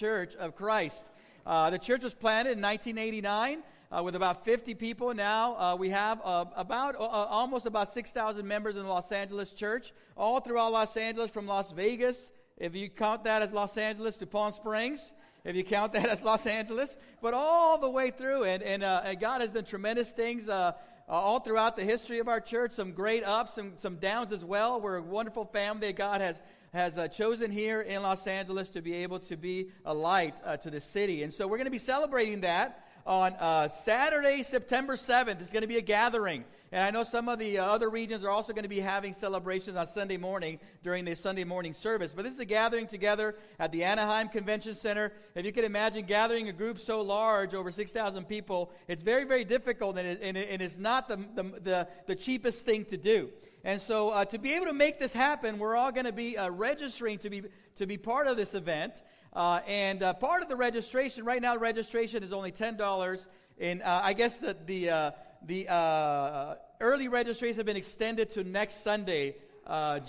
Church of Christ. Uh, the church was planted in 1989 uh, with about 50 people now. Uh, we have uh, about uh, uh, almost about 6,000 members in the Los Angeles church, all throughout Los Angeles, from Las Vegas, if you count that as Los Angeles, to Palm Springs, if you count that as Los Angeles, but all the way through. And, and, uh, and God has done tremendous things all throughout the history of our church, some great ups and some downs as well. We're a wonderful family that God has has uh, chosen here in Los Angeles to be able to be a light uh, to the city. And so we're going to be celebrating that on uh, Saturday, September 7th. It's going to be a gathering. And I know some of the uh, other regions are also going to be having celebrations on Sunday morning during the Sunday morning service. But this is a gathering together at the Anaheim Convention Center. If you can imagine gathering a group so large, over 6,000 people, it's very, very difficult and, it, and, it, and it's not the, the, the, the, cheapest thing to do. And so uh, to be able to make this happen, we're all going to be uh, registering to be, to be part of this event. Uh, and uh, part of the registration, right now, the registration is only $10. And uh, I guess the, the, uh, the uh, early registrations have been extended to next Sunday,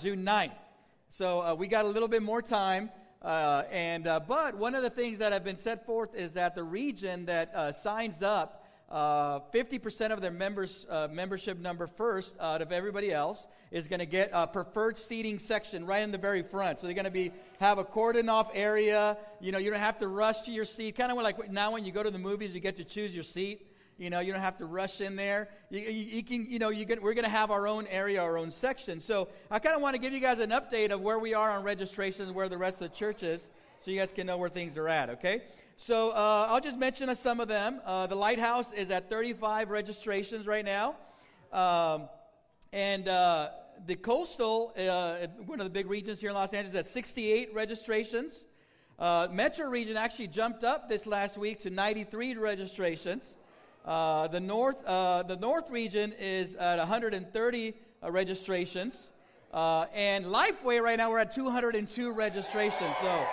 June 9th. So we got a little bit more time. and, but one of the things that have been set forth is that the region that signs up uh, 50% of their members, uh, membership number first out of everybody else is going to get a preferred seating section right in the very front. So they're going to be have a cordon off area. You know, you don't have to rush to your seat. Kind of like now when you go to the movies, you get to choose your seat. You know, you don't have to rush in there. You, you, you can, you know, you we're going to have our own area, our own section. So I kind of want to give you guys an update of where we are on registrations, where the rest of the church is, so you guys can know where things are at. Okay. So uh, I'll just mention some of them. Uh, the Lighthouse is at 35 registrations right now. Um, and uh, the Coastal, uh, one of the big regions here in Los Angeles, at 68 registrations. Uh, Metro region actually jumped up this last week to 93 registrations. Uh, the north, the north region is at 130 registrations, and Lifeway right now we're at 202 registrations. So.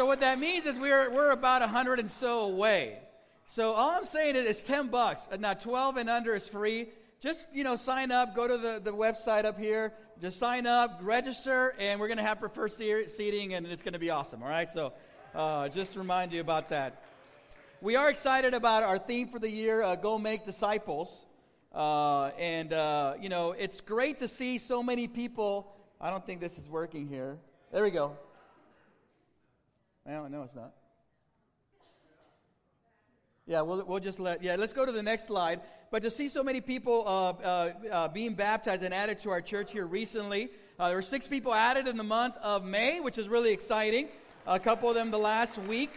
So what that means is we're, we're about a hundred and so away. So all I'm saying is it's 10 bucks. Uh, now 12 and under is free. Just, you know, sign up, go to the, the website up here, just sign up, register, and we're going to have preferred seating, and it's going to be awesome, all right? So uh, just remind you about that. We are excited about our theme for the year, uh, Go Make Disciples. Uh, and, uh, you know, it's great to see so many people. I don't think this is working here. There we go. Well, no, it's not. Yeah, we'll, we'll just let, yeah, let's go to the next slide. But to see so many people uh, uh, uh, being baptized and added to our church here recently, uh, there were six people added in the month of May, which is really exciting. A couple of them the last week.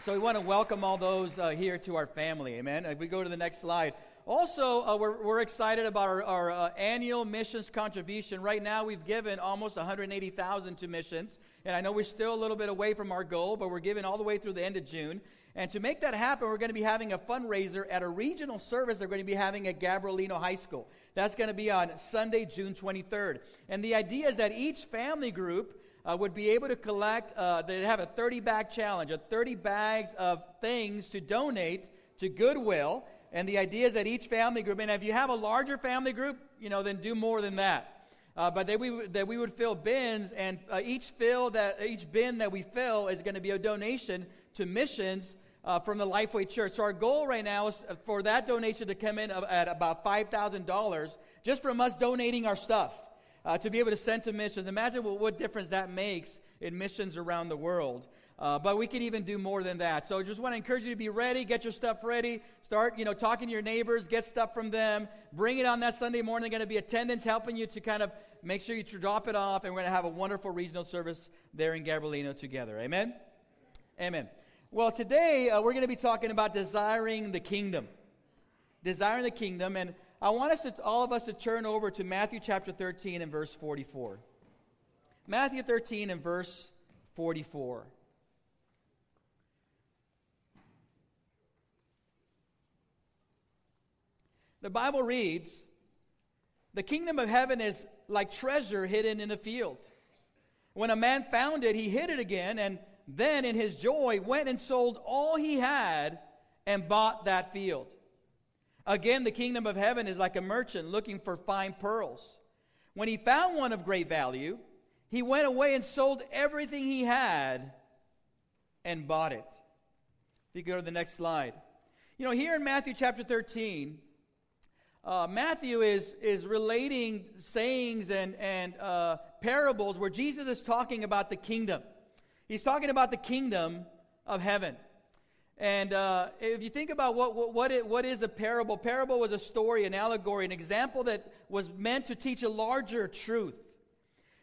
So we want to welcome all those uh, here to our family. Amen. If we go to the next slide. Also, uh, we're, we're excited about our, our annual missions contribution. Right now, we've given almost 180,000 to missions. And I know we're still a little bit away from our goal, but we're giving all the way through the end of June. And to make that happen, we're going to be having a fundraiser at a regional service they're going to be having at Gabrielino High School. That's going to be on Sunday, June 23rd. And the idea is that each family group uh, would be able to collect, uh, they have a 30 bag challenge, a 30 bags of things to donate to Goodwill. And the idea is that each family group, and if you have a larger family group, you know, then do more than that. Uh, but that we, that we would fill bins, and uh, each fill that each bin that we fill is going to be a donation to missions uh, from the Lifeway Church. So our goal right now is for that donation to come in at about five thousand dollars, just from us donating our stuff uh, to be able to send to missions. Imagine what, what difference that makes in missions around the world. Uh, but we can even do more than that. So just want to encourage you to be ready, get your stuff ready, start, you know, talking to your neighbors, get stuff from them, bring it on that Sunday morning. Going to be attendants helping you to kind of make sure you drop it off, and we're going to have a wonderful regional service there in Gabrielino together. Amen? Amen. Well, today uh, we're going to be talking about desiring the kingdom. Desiring the kingdom, and I want us to, all of us to turn over to Matthew chapter 13 and verse 44. Matthew 13 and verse 44. The Bible reads, The kingdom of heaven is like treasure hidden in a field. When a man found it, he hid it again, and then in his joy went and sold all he had and bought that field. Again, the kingdom of heaven is like a merchant looking for fine pearls. When he found one of great value, he went away and sold everything he had and bought it. If you go to the next slide. You know, here in Matthew chapter 13, uh, Matthew is, is relating sayings and, and uh, parables where Jesus is talking about the kingdom. He's talking about the kingdom of heaven. And uh, if you think about what, what, what, it, what is a parable, parable was a story, an allegory, an example that was meant to teach a larger truth.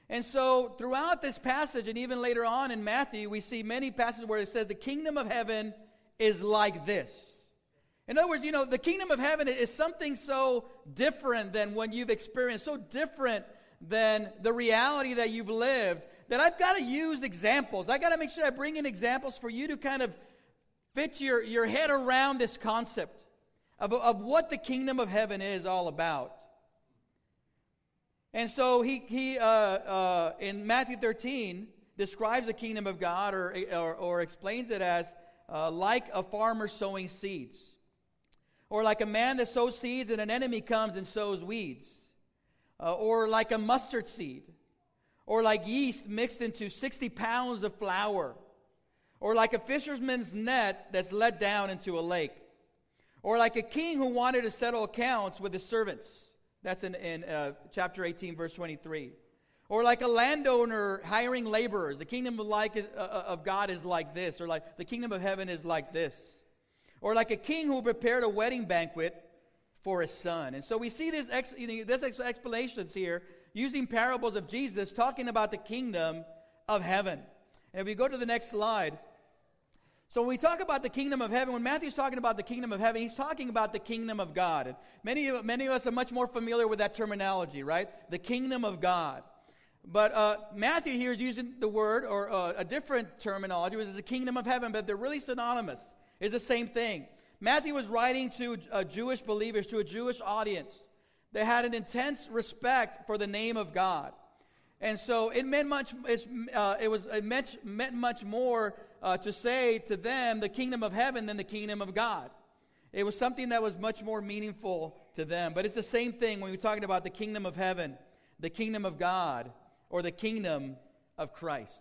And so, throughout this passage, and even later on in Matthew, we see many passages where it says the kingdom of heaven is like this. In other words, you know, the kingdom of heaven is something so different than when you've experienced, so different than the reality that you've lived, that I've got to use examples. I've got to make sure I bring in examples for you to kind of fit your, your head around this concept of, of what the kingdom of heaven is all about. And so he, he uh, uh, in Matthew 13, describes the kingdom of God or, or, or explains it as uh, like a farmer sowing seeds, or like a man that sows seeds and an enemy comes and sows weeds, uh, or like a mustard seed, or like yeast mixed into 60 pounds of flour or like a fisherman's net that's let down into a lake, or like a king who wanted to settle accounts with his servants. That's in, in uh, chapter 18, verse 23. Or like a landowner hiring laborers. The kingdom of, like is, uh, uh, of God is like this, or like the kingdom of heaven is like this. Or like a king who prepared a wedding banquet for his son. And so we see this, ex, this ex- explanations here using parables of Jesus talking about the kingdom of heaven. And if we go to the next slide, so when we talk about the kingdom of heaven, when Matthew's talking about the kingdom of heaven, he's talking about the kingdom of God. And many of, many of us are much more familiar with that terminology, right? The kingdom of God. But uh, Matthew here is using the word or uh, a different terminology, which is the kingdom of heaven, but they're really synonymous. It's the same thing. Matthew was writing to uh, Jewish believers, to a Jewish audience. They had an intense respect for the name of God. And so it meant much, uh, it was, it meant, meant much more uh, to say to them the kingdom of heaven than the kingdom of God. It was something that was much more meaningful to them. But it's the same thing when we're talking about the kingdom of heaven, the kingdom of God, or the kingdom of Christ.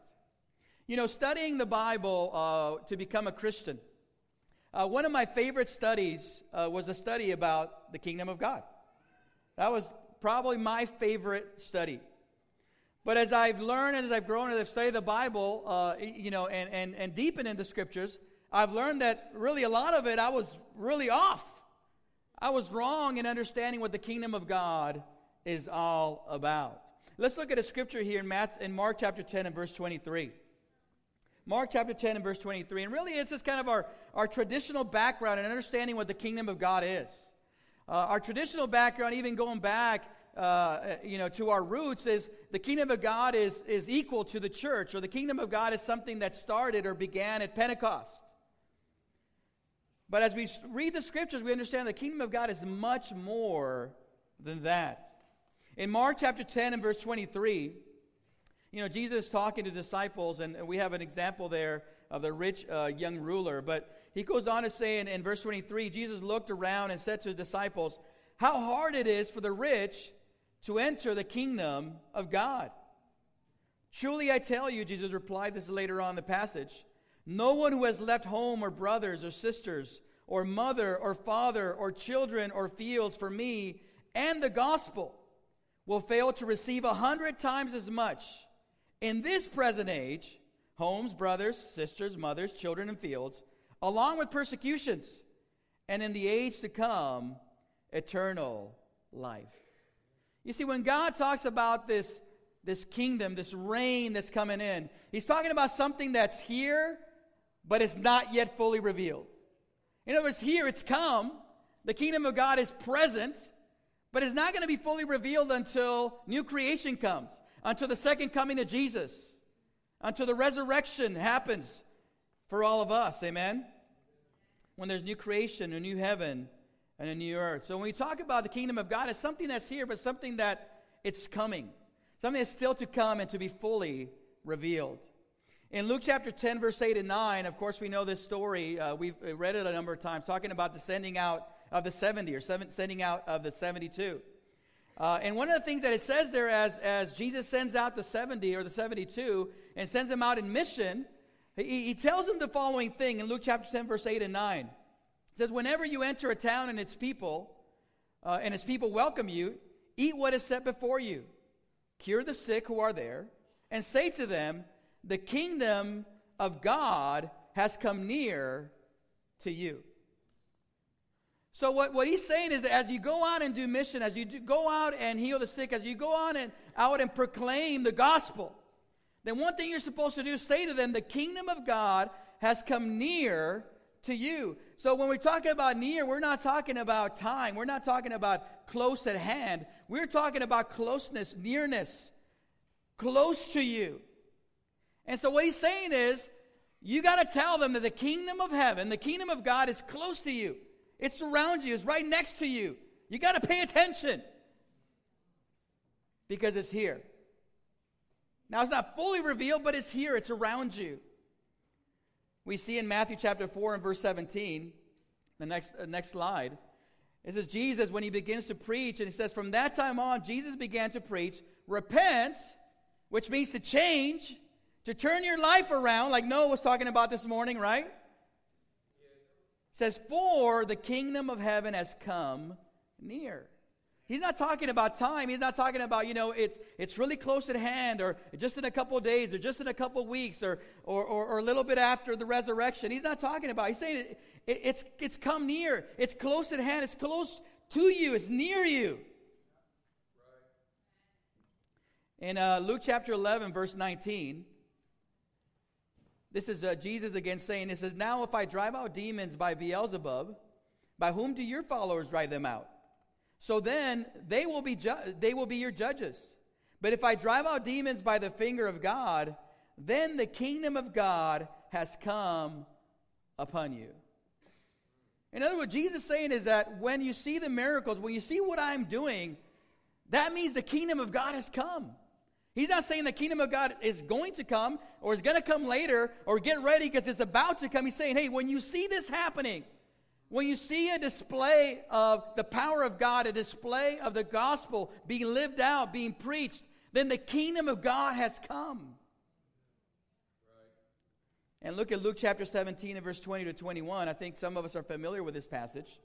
You know, studying the Bible uh, to become a Christian, uh, one of my favorite studies uh, was a study about the kingdom of God. That was probably my favorite study. But as I've learned and as I've grown and I've studied the Bible, uh, you know, and, and, and deepened in the scriptures, I've learned that really a lot of it I was really off. I was wrong in understanding what the kingdom of God is all about. Let's look at a scripture here in, Math, in Mark chapter 10 and verse 23. Mark chapter 10 and verse 23. And really, it's just kind of our, our traditional background and understanding what the kingdom of God is. Uh, our traditional background, even going back uh, you know, to our roots is the kingdom of God is, is equal to the church, or the kingdom of God is something that started or began at Pentecost. But as we read the scriptures, we understand the kingdom of God is much more than that. In Mark chapter 10 and verse 23, you know, Jesus talking to disciples, and we have an example there of the rich uh, young ruler. But he goes on to say in, in verse 23 Jesus looked around and said to his disciples, How hard it is for the rich to enter the kingdom of God. Truly I tell you, Jesus replied, this later on in the passage, no one who has left home or brothers or sisters or mother or father or children or fields for me and the gospel will fail to receive a hundred times as much in this present age homes, brothers, sisters, mothers, children, and fields, along with persecutions, and in the age to come, eternal life. You see, when God talks about this, this kingdom, this reign that's coming in, he's talking about something that's here, but it's not yet fully revealed. In other words, here it's come, the kingdom of God is present, but it's not going to be fully revealed until new creation comes, until the second coming of Jesus, until the resurrection happens for all of us. Amen? When there's new creation, a new heaven, and a new earth. So when we talk about the kingdom of God, it's something that's here, but something that it's coming. Something that's still to come and to be fully revealed. In Luke chapter 10, verse 8 and 9, of course, we know this story. Uh, we've read it a number of times, talking about the sending out of the 70 or seven, sending out of the 72. Uh, and one of the things that it says there as, as Jesus sends out the 70 or the 72 and sends them out in mission, he, he tells them the following thing in Luke chapter 10, verse 8 and 9. It says, Whenever you enter a town and its people, uh, and its people welcome you, eat what is set before you, cure the sick who are there, and say to them, The kingdom of God has come near to you. So, what, what he's saying is that as you go out and do mission, as you do, go out and heal the sick, as you go on and out and proclaim the gospel, then one thing you're supposed to do is say to them, The kingdom of God has come near to you. So, when we're talking about near, we're not talking about time. We're not talking about close at hand. We're talking about closeness, nearness, close to you. And so, what he's saying is, you got to tell them that the kingdom of heaven, the kingdom of God, is close to you. It's around you, it's right next to you. You got to pay attention because it's here. Now, it's not fully revealed, but it's here, it's around you. We see in Matthew chapter 4 and verse 17, the next, uh, next slide, it says, Jesus, when he begins to preach, and he says, from that time on, Jesus began to preach, repent, which means to change, to turn your life around, like Noah was talking about this morning, right? Says, For the kingdom of heaven has come near. He's not talking about time. He's not talking about, you know, it's, it's really close at hand or just in a couple days or just in a couple weeks or, or, or, or, a little bit after the resurrection. He's not talking about. He's saying it, it, it's, it's come near. It's close at hand. It's close to you. It's near you. In uh, Luke chapter 11, verse 19, this is uh, Jesus again saying, It says, Now if I drive out demons by Beelzebub, by whom do your followers drive them out? So then they will be, ju- they will be your judges. But if I drive out demons by the finger of God, then the kingdom of God has come upon you. In other words, Jesus saying is that when you see the miracles, when you see what I'm doing, that means the kingdom of God has come. He's not saying the kingdom of God is going to come or is going to come later or get ready because it's about to come. He's saying, hey, when you see this happening, when you see a display of the power of God, a display of the gospel being lived out, being preached, then the kingdom of God has come. And look at Luke chapter 17 and verse 20 to 21. I think some of us are familiar with this passage.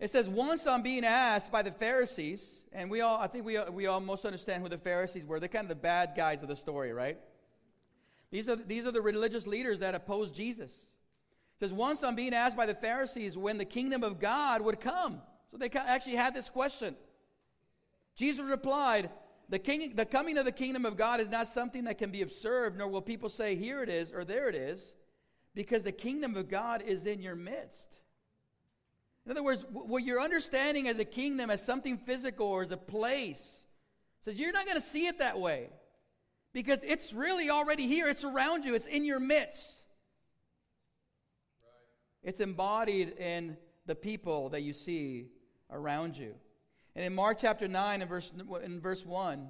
It says, once I'm being asked by the Pharisees, and we all, I think we, we almost understand who the Pharisees were. They're kind of the bad guys of the story, right? These are, these are the religious leaders that opposed Jesus. It says, once I'm being asked by the Pharisees when the kingdom of God would come. So they actually had this question. Jesus replied, the, king, the coming of the kingdom of God is not something that can be observed, nor will people say, here it is or there it is, because the kingdom of God is in your midst. In other words, what you're understanding as a kingdom as something physical or as a place says you're not going to see it that way because it's really already here. It's around you, it's in your midst. Right. It's embodied in the people that you see around you. And in Mark chapter 9 and verse, in verse 1,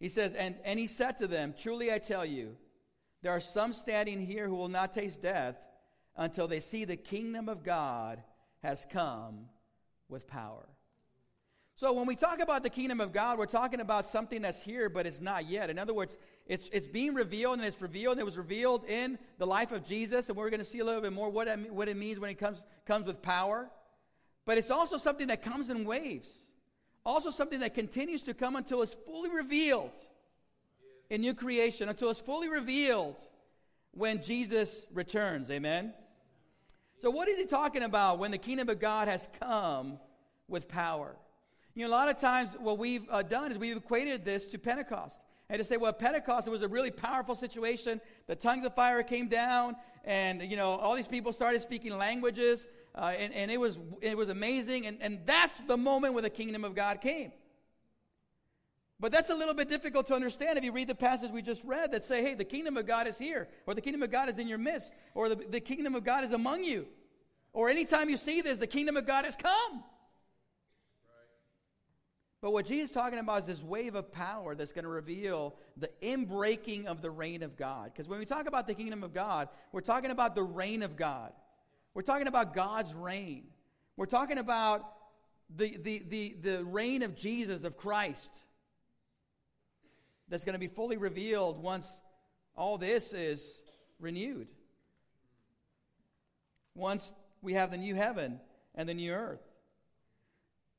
he says, and, and he said to them, Truly I tell you, there are some standing here who will not taste death until they see the kingdom of God has come with power. So when we talk about the kingdom of God, we're talking about something that's here, but it's not yet. In other words, it's, it's being revealed, and it's revealed, and it was revealed in the life of Jesus, and we're going to see a little bit more what it, what it means when it comes, comes with power. But it's also something that comes in waves. Also something that continues to come until it's fully revealed in new creation, until it's fully revealed when Jesus returns. Amen? So, what is he talking about when the kingdom of God has come with power? You know, a lot of times what we've uh, done is we've equated this to Pentecost. And to say, well, Pentecost, it was a really powerful situation. The tongues of fire came down, and, you know, all these people started speaking languages, uh, and, and it, was, it was amazing. And, and that's the moment when the kingdom of God came. But that's a little bit difficult to understand if you read the passage we just read that say, hey, the kingdom of God is here, or the kingdom of God is in your midst, or the, the kingdom of God is among you. Or anytime you see this, the kingdom of God has come. But what Jesus is talking about is this wave of power that's going to reveal the inbreaking of the reign of God. Because when we talk about the kingdom of God, we're talking about the reign of God. We're talking about God's reign. We're talking about the, the, the, the reign of Jesus, of Christ, that's going to be fully revealed once all this is renewed. Once we have the new heaven and the new earth.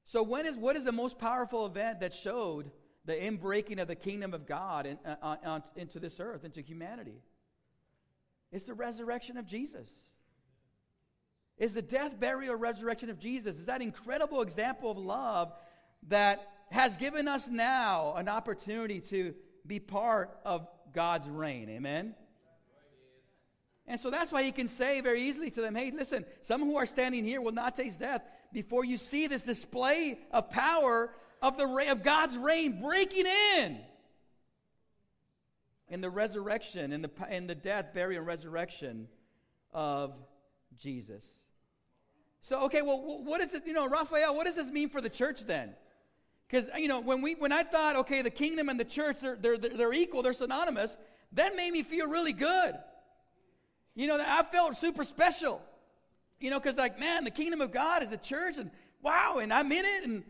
So, when is, what is the most powerful event that showed the inbreaking of the kingdom of God in, uh, uh, uh, into this earth, into humanity? It's the resurrection of Jesus. Is the death, burial, resurrection of Jesus. Is that incredible example of love that has given us now an opportunity to be part of God's reign. Amen? And so that's why he can say very easily to them, hey, listen, some who are standing here will not taste death before you see this display of power of, the, of God's reign breaking in. In the resurrection, in the, in the death, burial, and resurrection of Jesus. So, okay, well, what is it, you know, Raphael, what does this mean for the church then? Because, you know, when, we, when I thought, okay, the kingdom and the church, they're, they're, they're equal, they're synonymous, that made me feel really good. You know, I felt super special. You know, because, like, man, the kingdom of God is a church, and wow, and I'm in it, and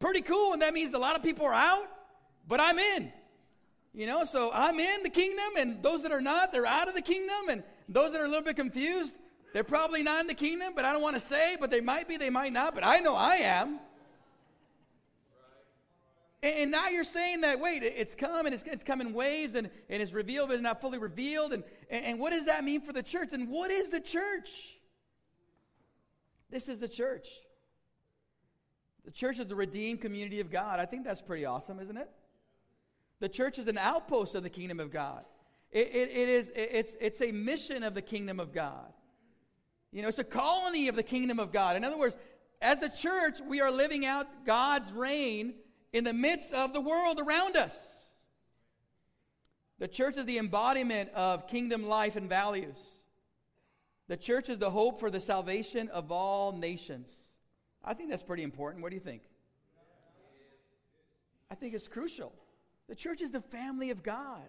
pretty cool. And that means a lot of people are out, but I'm in. You know, so I'm in the kingdom, and those that are not, they're out of the kingdom, and those that are a little bit confused, they're probably not in the kingdom, but I don't want to say, but they might be, they might not, but I know I am. And, now you're saying that, wait, it's come and it's, it's come in waves and, and it's revealed, but it's not fully revealed. And, and, what does that mean for the church? And what is the church? This is the church. The church is the redeemed community of God. I think that's pretty awesome, isn't it? The church is an outpost of the kingdom of God. It, it, it is, it, it's, it's a mission of the kingdom of God. You know, it's a colony of the kingdom of God. In other words, as the church, we are living out God's reign in the midst of the world around us. The church is the embodiment of kingdom life and values. The church is the hope for the salvation of all nations. I think that's pretty important. What do you think? I think it's crucial. The church is the family of God.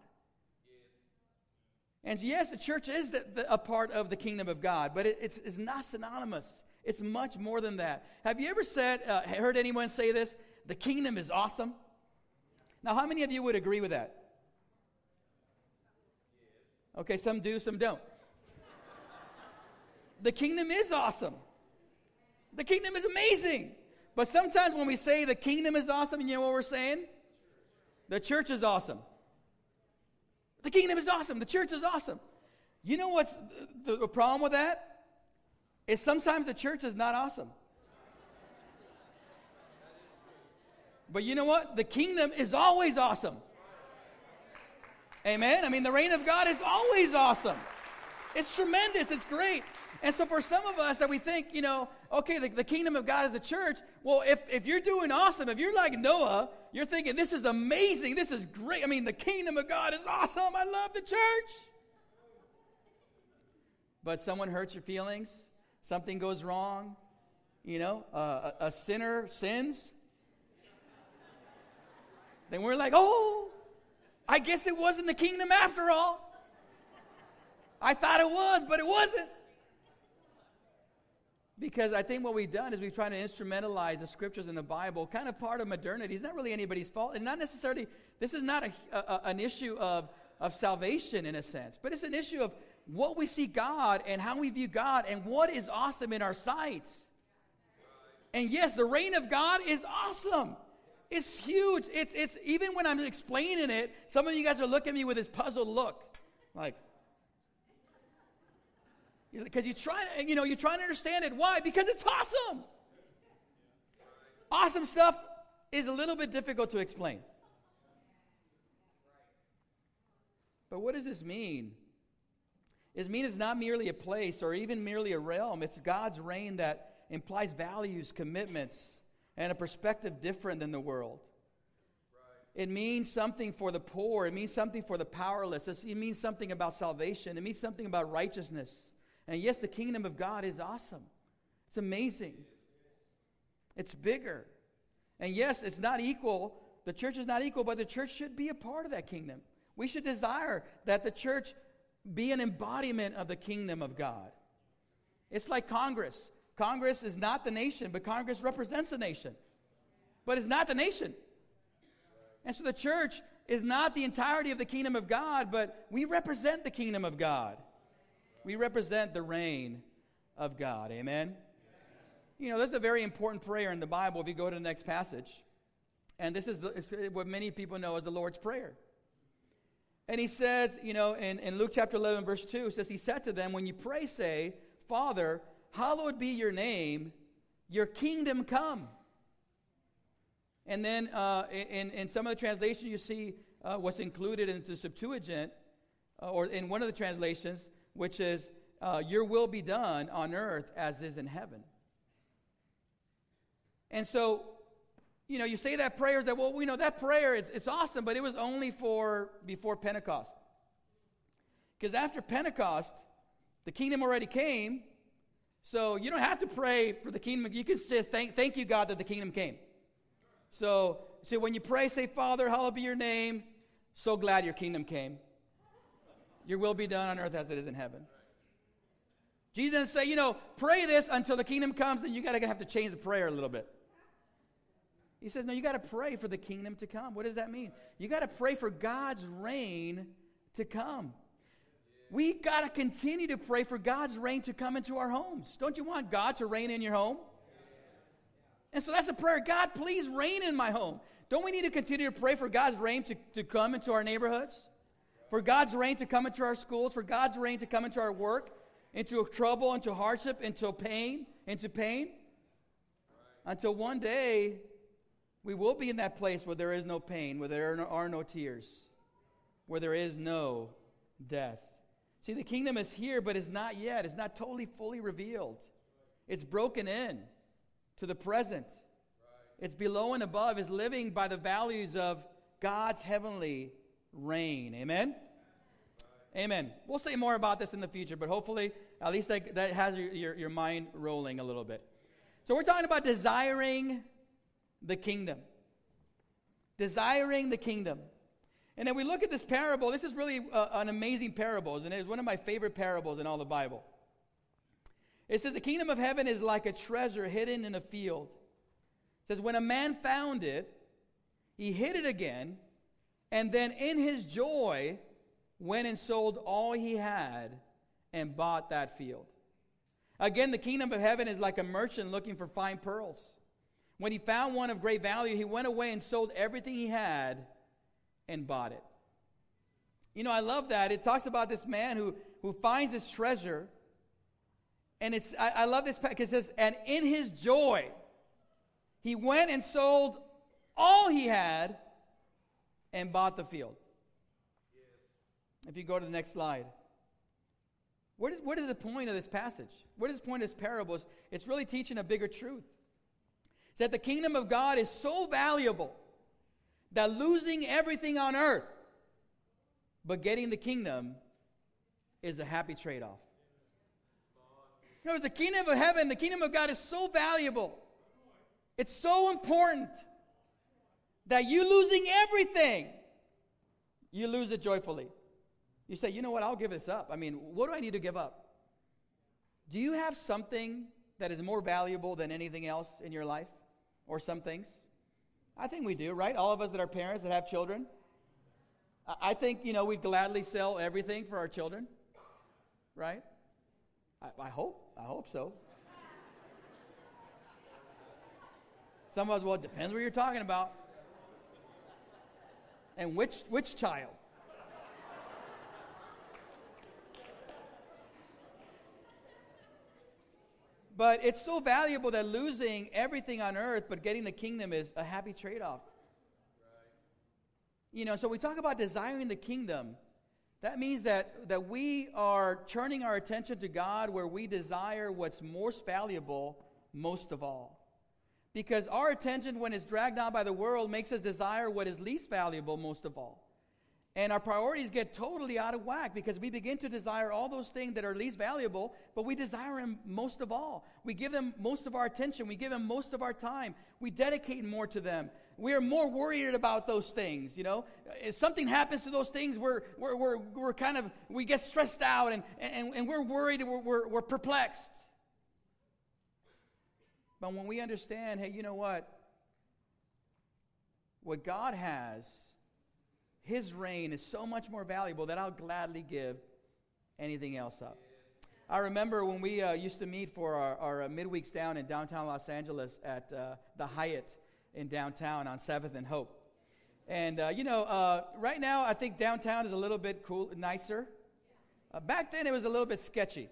And yes, the church is the, the, a part of the kingdom of God, but it, it's, it's, not synonymous. It's much more than that. Have you ever said, uh, heard anyone say this? The kingdom is awesome? Now, how many of you would agree with that? Okay, some do, some don't. the kingdom is awesome. The kingdom is amazing. But sometimes when we say the kingdom is awesome, you know what we're saying? The church is awesome. The kingdom is awesome. The church is awesome. You know what's the, problem with that? Is sometimes the church is not awesome. But you know what? The kingdom is always awesome. Amen. I mean, the reign of God is always awesome. It's tremendous. It's great. And so, for some of us that we think, you know, okay, the, the kingdom of God is the church. Well, if, if you're doing awesome, if you're like Noah, you're thinking, this is amazing. This is great. I mean, the kingdom of God is awesome. I love the church. But someone hurts your feelings, something goes wrong, you know, uh, a, a sinner sins, then we're like, oh, I guess it wasn't the kingdom after all. I thought it was, but it wasn't. Because I think what we've done is we've tried to instrumentalize the scriptures in the Bible, kind of part of modernity. It's not really anybody's fault. And not necessarily, this is not a, a, an issue of, of salvation in a sense, but it's an issue of what we see God and how we view God and what is awesome in our sight. And yes, the reign of God is awesome. It's huge. It's, it's even when I'm explaining it, some of you guys are looking at me with this puzzled look. Like, because you try, you know, you're trying to understand it. Why? Because it's awesome. Awesome stuff is a little bit difficult to explain. But what does this mean? It means it's not merely a place or even merely a realm. It's God's reign that implies values, commitments, and a perspective different than the world. It means something for the poor. It means something for the powerless. It means something about salvation. It means something about righteousness. And yes, the kingdom of God is awesome. It's amazing. It's bigger. And yes, it's not equal. The church is not equal, but the church should be a part of that kingdom. We should desire that the church be an embodiment of the kingdom of God. It's like Congress. Congress is not the nation, but Congress represents the nation. But it's not the nation. And so the church is not the entirety of the kingdom of God, but we represent the kingdom of God. We represent the reign of God. Amen? You know, this is a very important prayer in the Bible if you go to the next passage. And this is what many people know as the Lord's Prayer. And he says, you know, in, in Luke chapter 11, verse 2, says, He said to them, When you pray, say, Father, hallowed be your name, your kingdom come. And then uh, in, in some of the translations, you see uh, what's included into Septuagint, uh, or in one of the translations, which is, uh, Your will be done on earth as is in heaven. And so, you know, you say that prayer, that, well, we know that prayer, is it's awesome, but it was only for before Pentecost. Because after Pentecost, the kingdom already came, so you don't have to pray for the kingdom. You can say, thank, thank you, God, that the kingdom came. So, so when you pray, say, Father, hallowed be your name. So glad your kingdom came. Your will be done on earth as it is in heaven. Jesus didn't say, you know, pray this until the kingdom comes, then you got to have to change the prayer a little bit. He says, no, you got to pray for the kingdom to come. What does that mean? You got to pray for God's reign to come. We got to continue to pray for God's reign to come into our homes. Don't you want God to reign in your home? And so that's a prayer God, please reign in my home. Don't we need to continue to pray for God's reign to, to come into our neighborhoods? For God's reign to come into our schools, for God's reign to come into our work, into trouble, into hardship, into pain, into pain. Until one day we will be in that place where there is no pain, where there are no tears, where there is no death. See, the kingdom is here, but it's not yet. It's not totally fully revealed. It's broken in to the present. It's below and above, is living by the values of God's heavenly reign. Amen? Amen. We'll say more about this in the future, but hopefully, at least that, that has your, your, your mind rolling a little bit. So, we're talking about desiring the kingdom. Desiring the kingdom. And then we look at this parable. This is really uh, an amazing parable, and it is one of my favorite parables in all the Bible. It says, The kingdom of heaven is like a treasure hidden in a field. It says, When a man found it, he hid it again, and then in his joy went and sold all he had and bought that field. Again, the kingdom of heaven is like a merchant looking for fine pearls. When he found one of great value, he went away and sold everything he had and bought it. You know, I love that. It talks about this man who, who finds his treasure and it's, I, I love this because it says, and in his joy, he went and sold all he had and bought the field. If you go to the next slide. What is, what is the point of this passage? What is the point of this parable? It's really teaching a bigger truth. It's that the kingdom of God is so valuable that losing everything on earth but getting the kingdom is a happy trade off. You know, the kingdom of heaven, the kingdom of God is so valuable. It's so important that you losing everything, you lose it joyfully. You say, you know what, I'll give this up. I mean, what do I need to give up? Do you have something that is more valuable than anything else in your life? Or some things? I think we do, right? All of us that are parents that have children. I think, you know, we'd gladly sell everything for our children, right? I, I hope. I hope so. Some of us, well, it depends what you're talking about. And which, which child? But it's so valuable that losing everything on earth but getting the kingdom is a happy trade off. You know, so we talk about desiring the kingdom. That means that, that we are turning our attention to God where we desire what's most valuable most of all. Because our attention, when it's dragged down by the world, makes us desire what is least valuable most of all. And our priorities get totally out of whack because we begin to desire all those things that are least valuable, but we desire them most of all. We give them most of our attention. We give them most of our time. We dedicate more to them. We are more worried about those things, you know. If something happens to those things, we're, we're, we're, we're kind of, we get stressed out and, and, and we're worried, we're, we're, we're perplexed. But when we understand, hey, you know what? What God has, His reign is so much more valuable that I'll gladly give anything else up. I remember when we uh, used to meet for our, our uh, midweeks down in downtown Los Angeles at uh, the Hyatt in downtown on 7th and Hope. And, uh, you know, uh, right now I think downtown is a little bit cool, nicer. Uh, back then it was a little bit sketchy.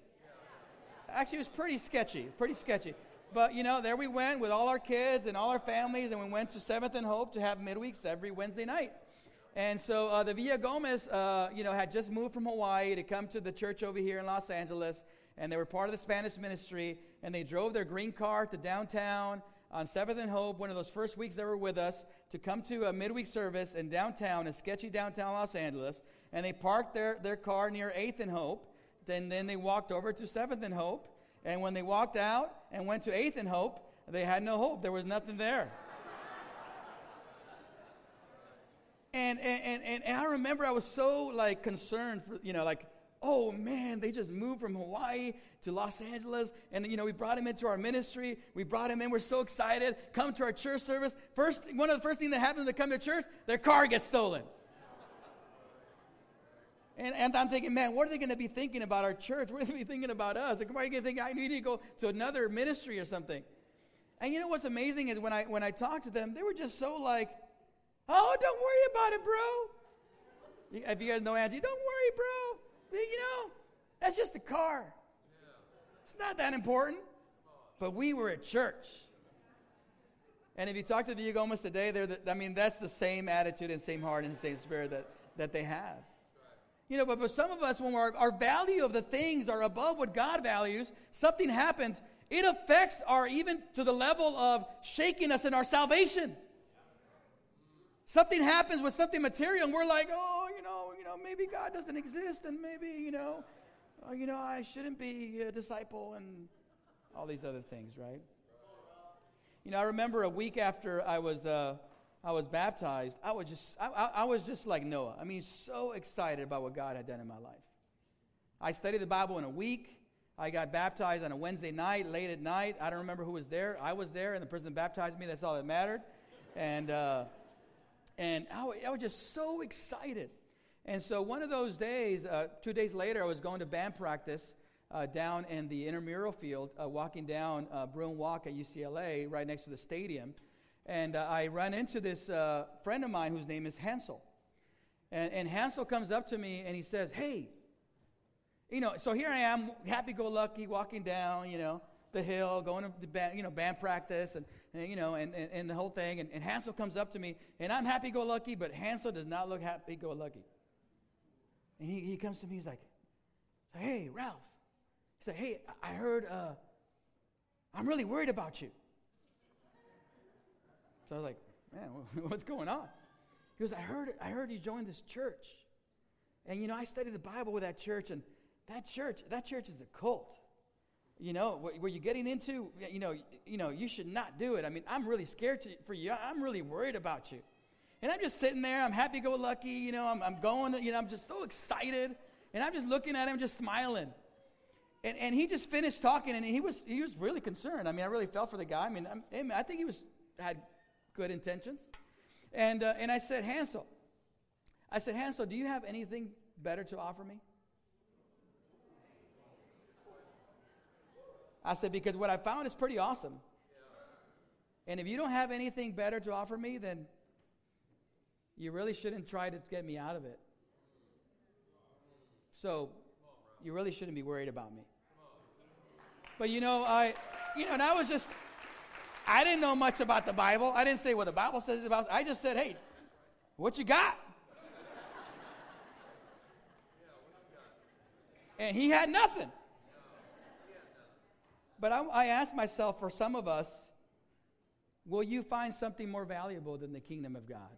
Actually, it was pretty sketchy, pretty sketchy. But, you know, there we went with all our kids and all our families, and we went to 7th and Hope to have midweeks every Wednesday night. And so uh, the Villa Gomez, uh, you know, had just moved from Hawaii to come to the church over here in Los Angeles, and they were part of the Spanish ministry, and they drove their green car to downtown on 7th and Hope, one of those first weeks they were with us, to come to a midweek service in downtown, in sketchy downtown Los Angeles, and they parked their, their car near 8th and Hope. Then, then they walked over to 7th and Hope, and when they walked out and went to 8th and Hope, they had no hope. There was nothing there. And, and, and, and I remember I was so like concerned for, you know, like, oh man, they just moved from Hawaii to Los Angeles. And, you know, we brought him into our ministry. We brought him in. We're so excited. Come to our church service. First, one of the first things that happens when they come to church, their car gets stolen. And, and I'm thinking, man, what are they going to be thinking about our church? What are they be thinking about us? Like, why are you going to think I need to go to another ministry or something? And you know what's amazing is when I when I talked to them, they were just so like, Oh, don't worry about it, bro. If you guys know Angie, don't worry, bro. You know, that's just a car. It's not that important. But we were at church. And if you talk to the Ugomas today, they're the, I mean, that's the same attitude and same heart and same spirit that, that they have. You know, but for some of us, when our, our value of the things are above what God values, something happens. It affects our, even to the level of shaking us in our salvation. Something happens with something material, and we're like, oh, you know, you know, maybe God doesn't exist, and maybe, you know, uh, you know, I shouldn't be a disciple, and all these other things, right? You know, I remember a week after I was uh, I was baptized, I was just I, I, I was just like Noah. I mean, so excited about what God had done in my life. I studied the Bible in a week. I got baptized on a Wednesday night, late at night. I don't remember who was there. I was there, and the person that baptized me. That's all that mattered. And uh, and I, I was just so excited. And so one of those days, uh, two days later, I was going to band practice uh, down in the intramural field, uh, walking down uh, Bruin Walk at UCLA, right next to the stadium. And uh, I run into this uh, friend of mine whose name is Hansel. And, and Hansel comes up to me and he says, Hey, you know, so here I am, happy go lucky, walking down, you know, the hill, going to band, you know, band practice. And and, you know, and, and, and, the whole thing. And, and Hansel comes up to me, and I'm happy go lucky, but Hansel does not look happy go lucky. And he, he comes to me, he's like, Hey, Ralph. He said, Hey, I heard, uh, I'm really worried about you. So I was like, Man, what's going on? He goes, I heard, I heard you joined this church. And, you know, I studied the Bible with that church, and that church, that church is a cult you know what, what you're getting into you know you know you should not do it. I mean i'm really scared to, for you. I'm really worried about you. And i'm just sitting there i'm happy go lucky you know I'm, I'm going you know i'm just so excited. And i'm just looking at him just smiling. And, and he just finished talking and he was he was really concerned. I mean i really felt for the guy. I mean I'm, i think he was had good intentions. And uh, and i said hansel i said hansel do you have anything better to offer me I said, because what I found is pretty awesome. And if you don't have anything better to offer me, then you really shouldn't try to get me out of it. So you really shouldn't be worried about me. But you know, I, you know, and I was just, I didn't know much about the Bible. I didn't say what the Bible says about. I just said, hey, what you got? And he had nothing. But I, I ask myself for some of us, will you find something more valuable than the kingdom of God?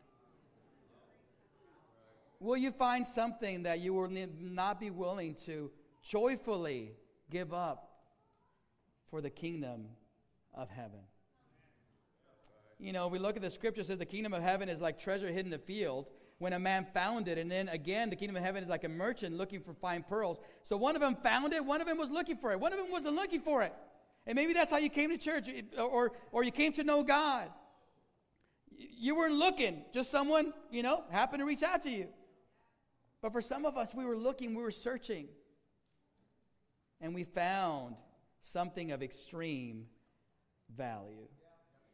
Will you find something that you will not be willing to joyfully give up for the kingdom of heaven? You know, we look at the scripture says the kingdom of heaven is like treasure hidden in the field when a man found it. And then again, the kingdom of heaven is like a merchant looking for fine pearls. So one of them found it, one of them was looking for it, one of them wasn't looking for it. And maybe that's how you came to church or, or you came to know God. You weren't looking, just someone, you know, happened to reach out to you. But for some of us, we were looking, we were searching, and we found something of extreme value.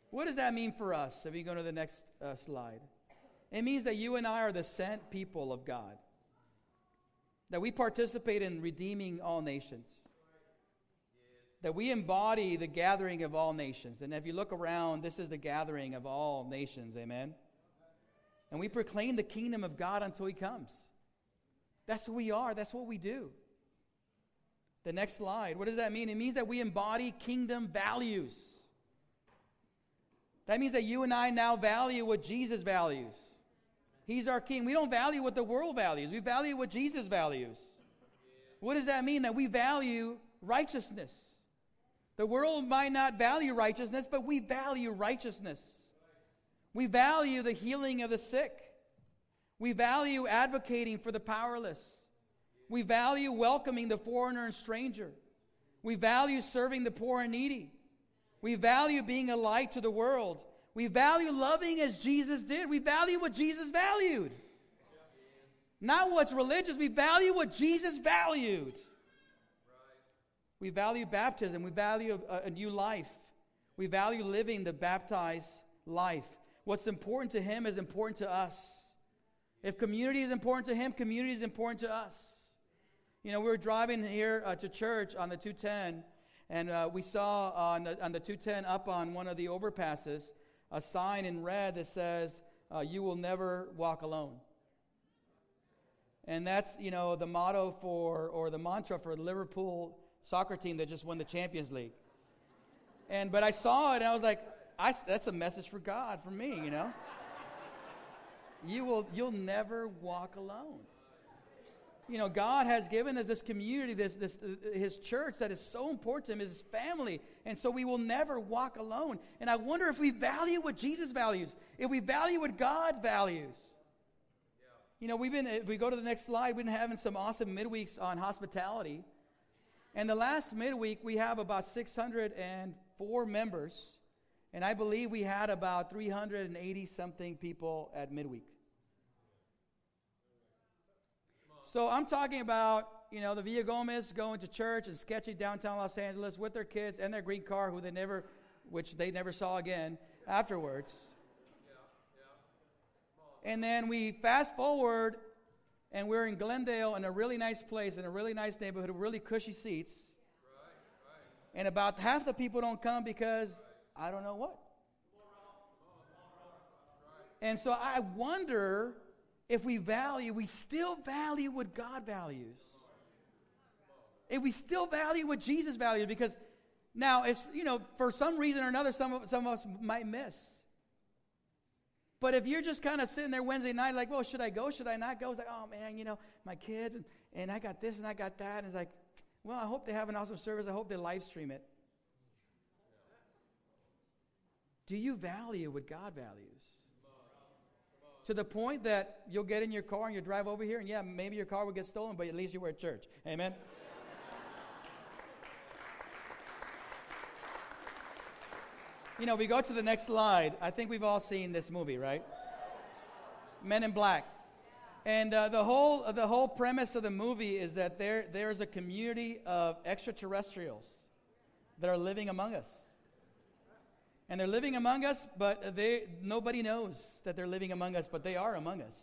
What does that mean for us? If you go to the next uh, slide, it means that you and I are the sent people of God, that we participate in redeeming all nations, that we embody the gathering of all nations. And if you look around, this is the gathering of all nations, amen? And we proclaim the kingdom of God until He comes. That's who we are, that's what we do. The next slide. What does that mean? It means that we embody kingdom values. That means that you and I now value what Jesus values. He's our king. We don't value what the world values, we value what Jesus values. What does that mean? That we value righteousness. The world might not value righteousness, but we value righteousness. We value the healing of the sick. We value advocating for the powerless. We value welcoming the foreigner and stranger. We value serving the poor and needy. We value being a light to the world. We value loving as Jesus did. We value what Jesus valued. Not what's religious. We value what Jesus valued. We value baptism. We value a, a, new life. We value living the baptized life. What's important to Him is important to us. If community is important to Him, community is important to us. You know, we were driving here uh, to church on the 210, and uh, we saw on the, on the 210 up on one of the overpasses a sign in red that says, uh, You will never walk alone. And that's, you know, the motto for, or the mantra for Liverpool soccer team that just won the Champions League. And, but I saw it and I was like, I, that's a message for God, for me, you know? you will, you'll never walk alone you know, God has given us this community, this, this, His church that is so important to Him, His family. And so we will never walk alone. And I wonder if we value what Jesus values, if we value what God values. You know, we've been, if we go to the next slide, we've been having some awesome midweeks on hospitality. And the last midweek, we have about 604 members. And I believe we had about 380 something people at midweek. So I'm talking about, you know, the Villa Gomez going to church in sketchy downtown Los Angeles with their kids and their green car, who they never, which they never saw again afterwards. And then we fast forward, and we're in Glendale in a really nice place, in a really nice neighborhood, with really cushy seats. And about half the people don't come because I don't know what. And so I wonder if we value, we still value what God values. If we still value what Jesus values, because now it's, you know, for some reason or another, some of, some of us might miss. But if you're just kind of sitting there Wednesday night, like, well, should I go? Should I not go? It's like, oh man, you know, my kids, and, and I got this and I got that. And it's like, well, I hope they have an awesome service. I hope they live stream it. Do you value what God values? to the point that you'll get in your car and you drive over here, and yeah, maybe your car will get stolen, but at least you were at church. Amen? You know, we go to the next slide. I think we've all seen this movie, right? Men in Black. And uh, the, whole, uh, the whole premise of the movie is that there, there is a community of extraterrestrials that are living among us and they're living among us, but they, nobody knows that they're living among us, but they are among us.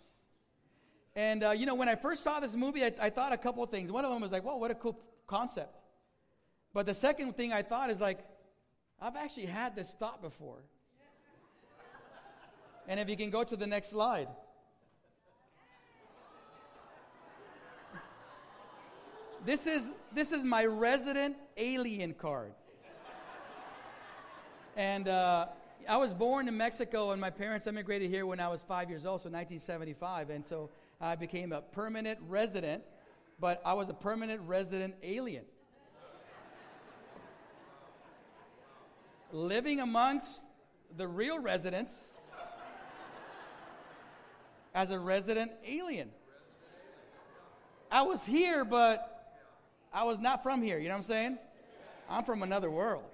And, uh, you know, when I first saw this movie, I, I thought a couple things. One of them was like, well, what a cool concept. But the second thing I thought is like, I've actually had this thought before. and if you can go to the next slide. This is, this is my resident alien card. And uh, I was born in Mexico, and my parents immigrated here when I was five years old, so 1975. And so I became a permanent resident, but I was a permanent resident alien. Living amongst the real residents as a resident alien. I was here, but I was not from here. You know what I'm saying? I'm from another world.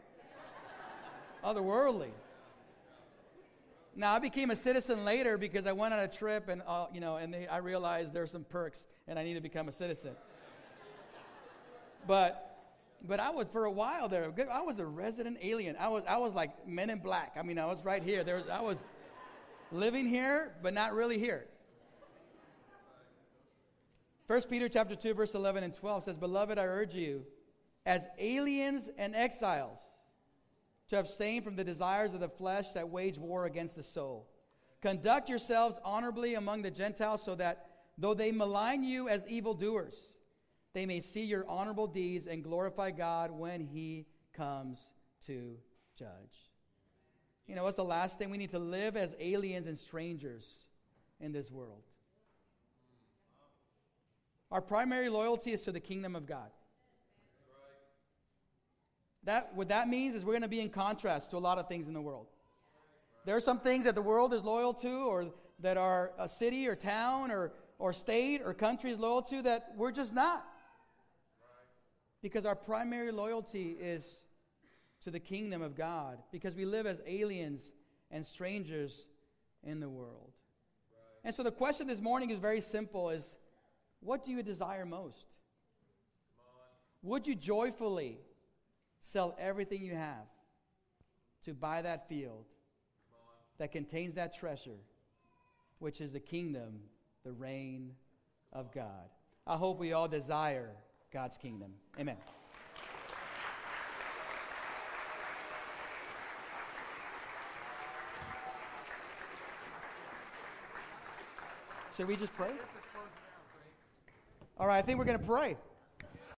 otherworldly. Now I became a citizen later because I went on a trip and uh, you know, and they, I realized there's some perks and I need to become a citizen. but but I was for a while there. I was a resident alien. I was I was like Men in Black. I mean, I was right here. There I was living here, but not really here. 1 Peter chapter 2 verse 11 and 12 says, "Beloved, I urge you as aliens and exiles to abstain from the desires of the flesh that wage war against the soul. Conduct yourselves honorably among the Gentiles so that though they malign you as evildoers, they may see your honorable deeds and glorify God when he comes to judge." You know, what's the last thing? We need to live as aliens and strangers in this world. Our primary loyalty is to the kingdom of God. That, what that means is we're going to be in contrast to a lot of things in the world. There are some things that the world is loyal to, or that our a city or town or, or state or country is loyal to, that we're just not. Because our primary loyalty is to the kingdom of God, because we live as aliens and strangers in the world. And so the question this morning is very simple is what do you desire most? Would you joyfully sell everything you have to buy that field that contains that treasure, which is the kingdom, the reign of God? I hope we all desire God's kingdom. Amen. Should we just pray? All right, I think we're going to pray.